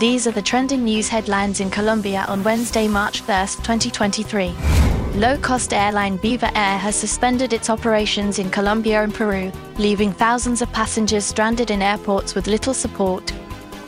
These are the trending news headlines in Colombia on Wednesday, March 1, 2023. Low cost airline Viva Air has suspended its operations in Colombia and Peru, leaving thousands of passengers stranded in airports with little support.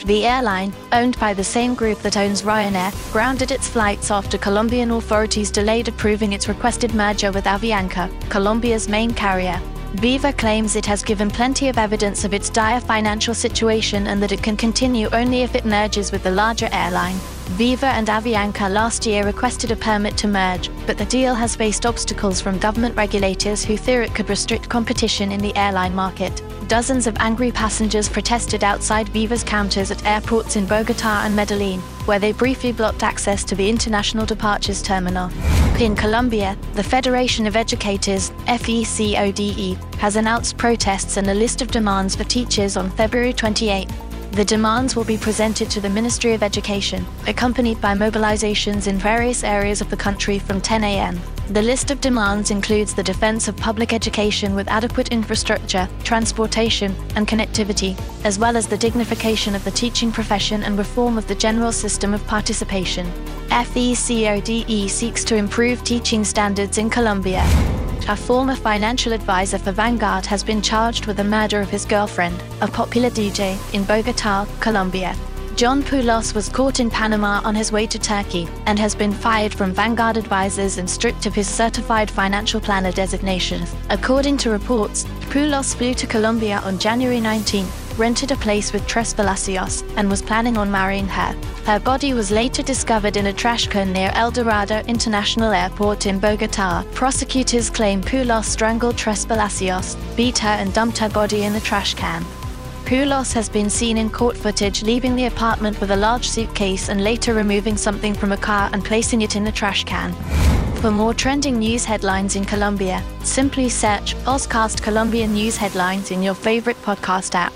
The airline, owned by the same group that owns Ryanair, grounded its flights after Colombian authorities delayed approving its requested merger with Avianca, Colombia's main carrier. Viva claims it has given plenty of evidence of its dire financial situation and that it can continue only if it merges with the larger airline. Viva and Avianca last year requested a permit to merge, but the deal has faced obstacles from government regulators who fear it could restrict competition in the airline market. Dozens of angry passengers protested outside Viva's counters at airports in Bogota and Medellin, where they briefly blocked access to the international departures terminal. In Colombia, the Federation of Educators, FECODE, has announced protests and a list of demands for teachers on February 28. The demands will be presented to the Ministry of Education, accompanied by mobilizations in various areas of the country from 10 a.m. The list of demands includes the defense of public education with adequate infrastructure, transportation, and connectivity, as well as the dignification of the teaching profession and reform of the general system of participation. FECODE seeks to improve teaching standards in Colombia. A former financial advisor for Vanguard has been charged with the murder of his girlfriend, a popular DJ, in Bogota, Colombia. John Poulos was caught in Panama on his way to Turkey and has been fired from Vanguard advisors and stripped of his certified financial planner designation. According to reports, Poulos flew to Colombia on January 19, rented a place with Trespalacios, and was planning on marrying her. Her body was later discovered in a trash can near El Dorado International Airport in Bogota. Prosecutors claim Poulos strangled Trespalacios, beat her, and dumped her body in a trash can. Poulos has been seen in court footage leaving the apartment with a large suitcase and later removing something from a car and placing it in a trash can. For more trending news headlines in Colombia, simply search Ozcast Colombian News Headlines in your favorite podcast app.